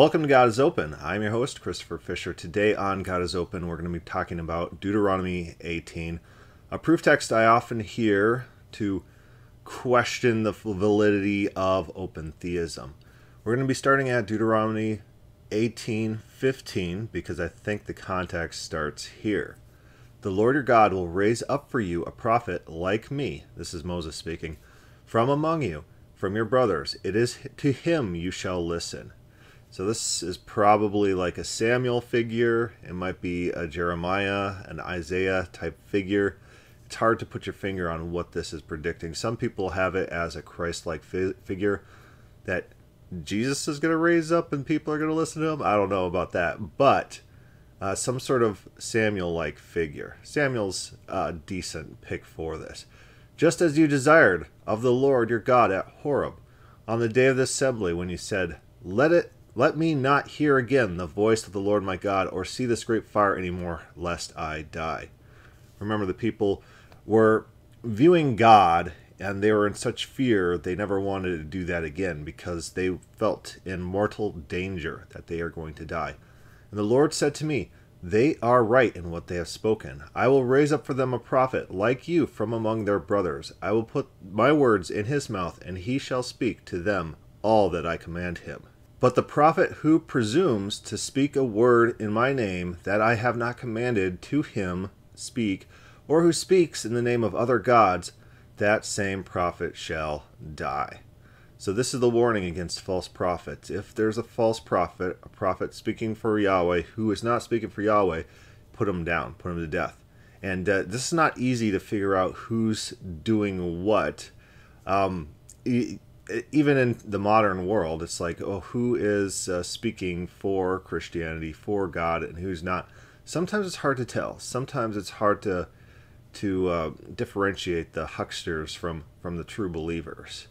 Welcome to God is Open. I'm your host, Christopher Fisher. Today on God is Open, we're going to be talking about Deuteronomy 18, a proof text I often hear to question the validity of open theism. We're going to be starting at Deuteronomy 18:15 because I think the context starts here. The Lord your God will raise up for you a prophet like me. This is Moses speaking. From among you, from your brothers. It is to him you shall listen so this is probably like a Samuel figure. It might be a Jeremiah, an Isaiah type figure. It's hard to put your finger on what this is predicting. Some people have it as a Christ-like fi- figure that Jesus is going to raise up and people are going to listen to him. I don't know about that, but uh, some sort of Samuel-like figure. Samuel's a decent pick for this. Just as you desired of the Lord your God at Horeb on the day of the assembly when you said, "Let it let me not hear again the voice of the Lord my God, or see this great fire any more, lest I die. Remember, the people were viewing God, and they were in such fear they never wanted to do that again because they felt in mortal danger that they are going to die. And the Lord said to me, They are right in what they have spoken. I will raise up for them a prophet like you from among their brothers. I will put my words in his mouth, and he shall speak to them all that I command him. But the prophet who presumes to speak a word in my name that I have not commanded to him speak, or who speaks in the name of other gods, that same prophet shall die. So this is the warning against false prophets. If there's a false prophet, a prophet speaking for Yahweh who is not speaking for Yahweh, put him down, put him to death. And uh, this is not easy to figure out who's doing what. Um, even in the modern world, it's like, oh, who is uh, speaking for Christianity, for God, and who's not? Sometimes it's hard to tell. Sometimes it's hard to to uh, differentiate the hucksters from from the true believers.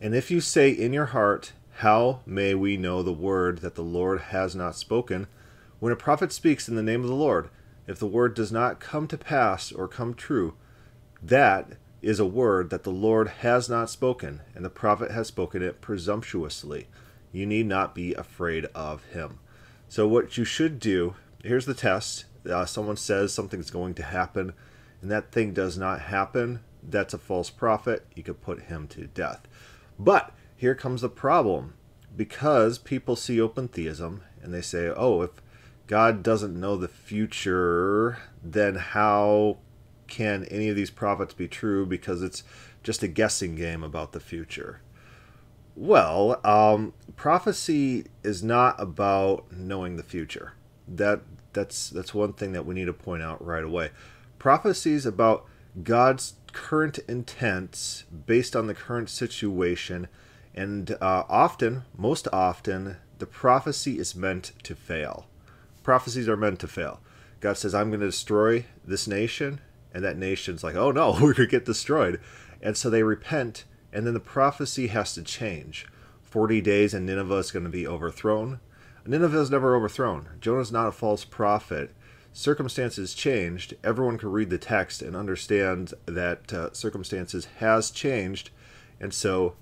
And if you say in your heart, "How may we know the word that the Lord has not spoken?" When a prophet speaks in the name of the Lord, if the word does not come to pass or come true, that is a word that the Lord has not spoken, and the prophet has spoken it presumptuously. You need not be afraid of him. So, what you should do here's the test. Uh, someone says something's going to happen, and that thing does not happen. That's a false prophet. You could put him to death. But here comes the problem because people see open theism and they say, oh, if God doesn't know the future, then how can any of these prophets be true because it's just a guessing game about the future? Well, um, prophecy is not about knowing the future. That that's that's one thing that we need to point out right away. Prophecy is about God's current intents based on the current situation, and uh, often, most often, the prophecy is meant to fail. Prophecies are meant to fail. God says, "I'm going to destroy this nation," and that nation's like, oh no, we're going to get destroyed. And so they repent, and then the prophecy has to change. 40 days and Nineveh is going to be overthrown. Nineveh is never overthrown. Jonah's not a false prophet. Circumstances changed. Everyone can read the text and understand that uh, circumstances has changed. And so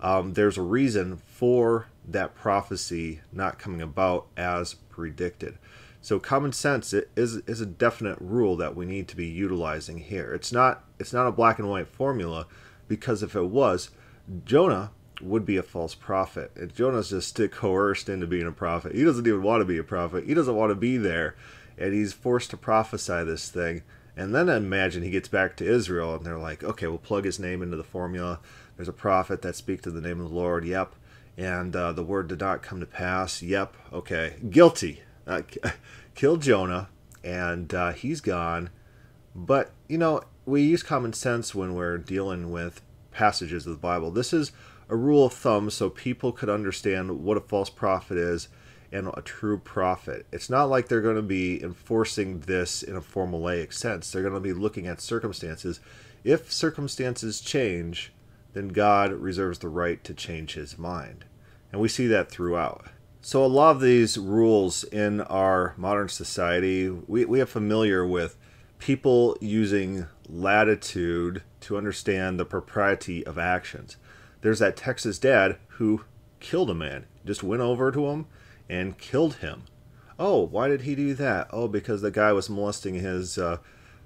um, there's a reason for that prophecy not coming about as predicted. So common sense is is a definite rule that we need to be utilizing here. It's not it's not a black and white formula because if it was, Jonah would be a false prophet. And Jonah's just coerced into being a prophet. He doesn't even want to be a prophet. He doesn't want to be there. And he's forced to prophesy this thing. And then imagine he gets back to Israel and they're like, okay, we'll plug his name into the formula. There's a prophet that speaks to the name of the Lord. Yep. And uh, the word did not come to pass. Yep. Okay. Guilty uh, killed Jonah, and uh, he's gone. But, you know, we use common sense when we're dealing with passages of the Bible. This is a rule of thumb so people could understand what a false prophet is and a true prophet. It's not like they're going to be enforcing this in a formulaic sense. They're going to be looking at circumstances. If circumstances change, then God reserves the right to change his mind. And we see that throughout. So a lot of these rules in our modern society, we, we are familiar with people using latitude to understand the propriety of actions. There's that Texas dad who killed a man, just went over to him and killed him. Oh, why did he do that? Oh, because the guy was molesting his uh,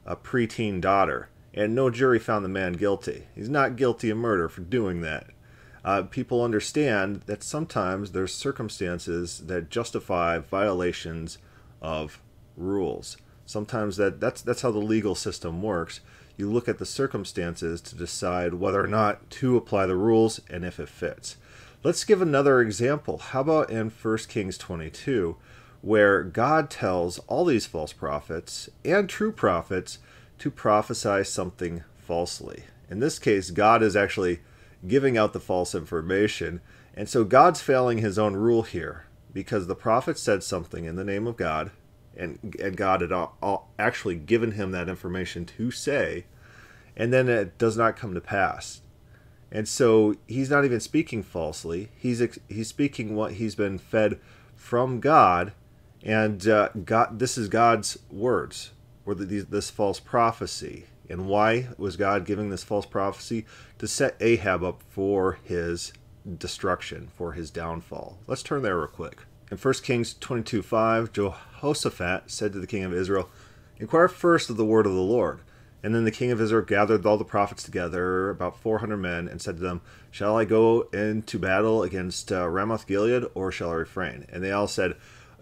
a preteen daughter, and no jury found the man guilty. He's not guilty of murder for doing that. Uh, people understand that sometimes there's circumstances that justify violations of rules. Sometimes that, that's that's how the legal system works. You look at the circumstances to decide whether or not to apply the rules and if it fits. Let's give another example. How about in 1 Kings 22, where God tells all these false prophets and true prophets to prophesy something falsely. In this case, God is actually giving out the false information. And so God's failing his own rule here because the prophet said something in the name of God, and, and God had all, all actually given him that information to say, and then it does not come to pass. And so he's not even speaking falsely. He's he's speaking what he's been fed from God, and uh, God. This is God's words, or the, this false prophecy. And why was God giving this false prophecy? To set Ahab up for his destruction, for his downfall. Let's turn there real quick. In 1 Kings 22 5, Jehoshaphat said to the king of Israel, Inquire first of the word of the Lord. And then the king of Israel gathered all the prophets together, about 400 men, and said to them, Shall I go into battle against uh, Ramoth Gilead, or shall I refrain? And they all said,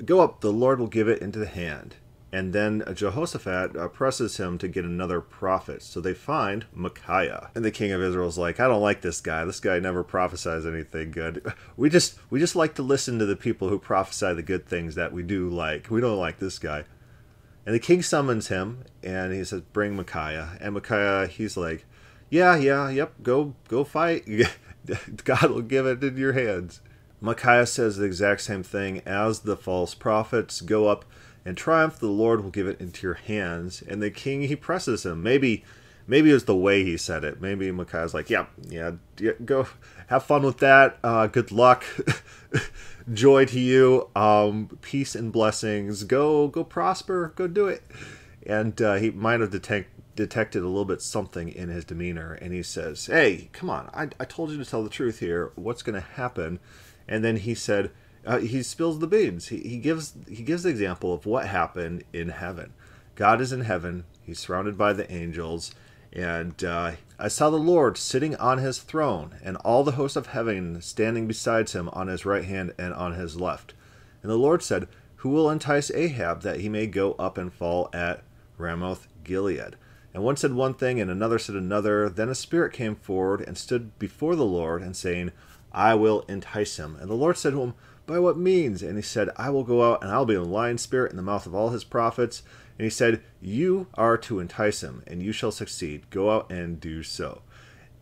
Go up, the Lord will give it into the hand. And then Jehoshaphat presses him to get another prophet. So they find Micaiah. And the king of Israel is like, I don't like this guy. This guy never prophesies anything good. We just we just like to listen to the people who prophesy the good things that we do like. We don't like this guy. And the king summons him and he says, Bring Micaiah. And Micaiah, he's like, Yeah, yeah, yep, go go fight. God will give it in your hands. Micaiah says the exact same thing as the false prophets. Go up and triumph the Lord will give it into your hands. And the king he presses him. Maybe maybe it was the way he said it. Maybe Micaiah's like, yeah, yeah, go have fun with that. Uh, good luck, joy to you, um, peace and blessings. Go go prosper. Go do it. And uh, he might have detect, detected a little bit something in his demeanor, and he says, "Hey, come on! I, I told you to tell the truth here. What's going to happen?" And then he said uh, he spills the beans. He, he gives he gives the example of what happened in heaven. God is in heaven. He's surrounded by the angels, and uh, I saw the Lord sitting on his throne, and all the host of heaven standing beside him on his right hand and on his left. And the Lord said, Who will entice Ahab that he may go up and fall at Ramoth Gilead? And one said one thing, and another said another. Then a spirit came forward and stood before the Lord, and saying, I will entice him. And the Lord said to him, by what means? And he said, I will go out and I'll be a lion spirit in the mouth of all his prophets. And he said, You are to entice him, and you shall succeed. Go out and do so.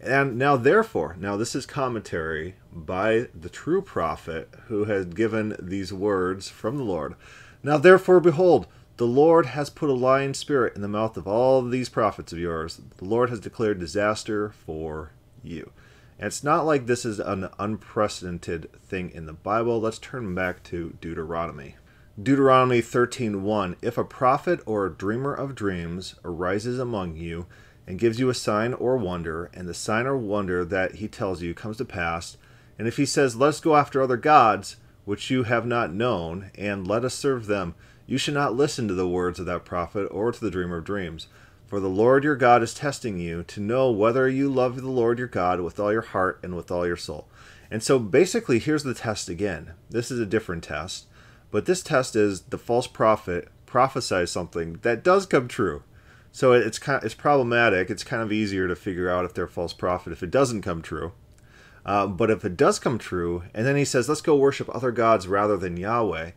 And now, therefore, now this is commentary by the true prophet who has given these words from the Lord. Now, therefore, behold, the Lord has put a lion spirit in the mouth of all these prophets of yours. The Lord has declared disaster for you. And it's not like this is an unprecedented thing in the Bible. Let's turn back to Deuteronomy. Deuteronomy 13:1 If a prophet or a dreamer of dreams arises among you and gives you a sign or wonder, and the sign or wonder that he tells you comes to pass, and if he says, Let's go after other gods, which you have not known, and let us serve them, you should not listen to the words of that prophet or to the dreamer of dreams. For the Lord your God is testing you to know whether you love the Lord your God with all your heart and with all your soul. And so basically, here's the test again. This is a different test, but this test is the false prophet prophesies something that does come true. So it's kind of, it's problematic. It's kind of easier to figure out if they're a false prophet if it doesn't come true. Uh, but if it does come true, and then he says, let's go worship other gods rather than Yahweh,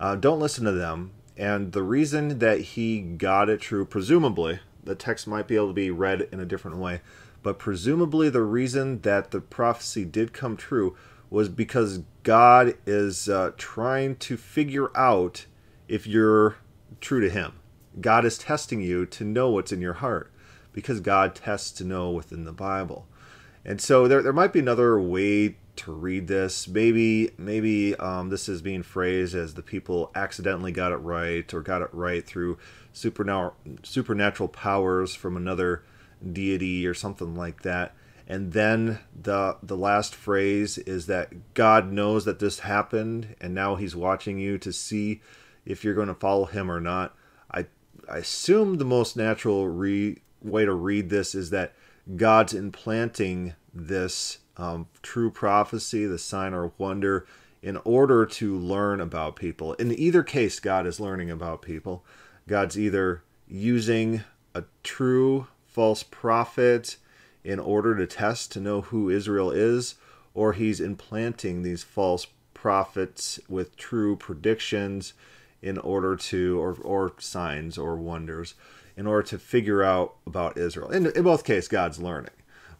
uh, don't listen to them. And the reason that he got it true, presumably, the text might be able to be read in a different way. But presumably, the reason that the prophecy did come true was because God is uh, trying to figure out if you're true to Him. God is testing you to know what's in your heart because God tests to know within the Bible. And so there, there might be another way to read this. Maybe maybe um, this is being phrased as the people accidentally got it right or got it right through supernatural supernatural powers from another deity or something like that. and then the the last phrase is that God knows that this happened and now he's watching you to see if you're going to follow him or not. I I assume the most natural re, way to read this is that God's implanting this um, true prophecy, the sign or wonder, in order to learn about people. In either case, God is learning about people. God's either using a true false prophet in order to test to know who Israel is, or he's implanting these false prophets with true predictions in order to, or, or signs or wonders, in order to figure out about Israel. In, in both cases, God's learning.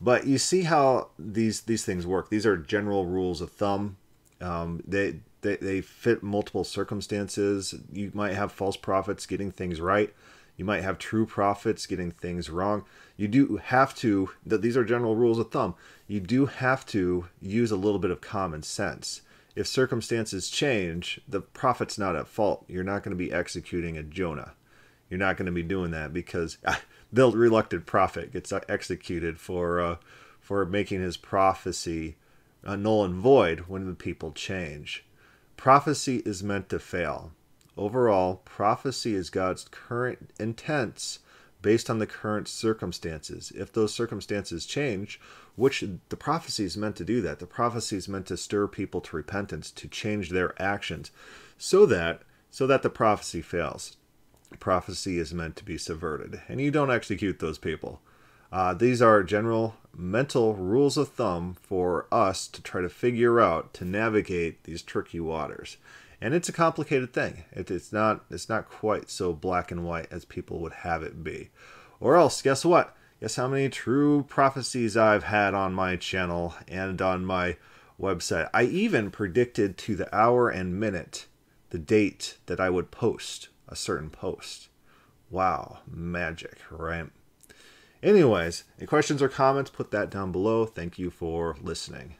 But you see how these these things work. These are general rules of thumb. Um, they, they they fit multiple circumstances. You might have false prophets getting things right. You might have true prophets getting things wrong. You do have to, that these are general rules of thumb, you do have to use a little bit of common sense. If circumstances change, the prophet's not at fault. You're not going to be executing a Jonah. You're not going to be doing that because the reluctant prophet gets executed for uh, for making his prophecy uh, null and void when the people change. Prophecy is meant to fail. Overall, prophecy is God's current intents based on the current circumstances. If those circumstances change, which the prophecy is meant to do that, the prophecy is meant to stir people to repentance, to change their actions, so that so that the prophecy fails. Prophecy is meant to be subverted, and you don't execute those people. Uh, these are general mental rules of thumb for us to try to figure out to navigate these tricky waters and it's a complicated thing. It, it's not it's not quite so black and white as people would have it be. Or else, guess what? Guess how many true prophecies I've had on my channel and on my website. I even predicted to the hour and minute the date that I would post a certain post. Wow, magic, right? Anyways, any questions or comments, put that down below. Thank you for listening.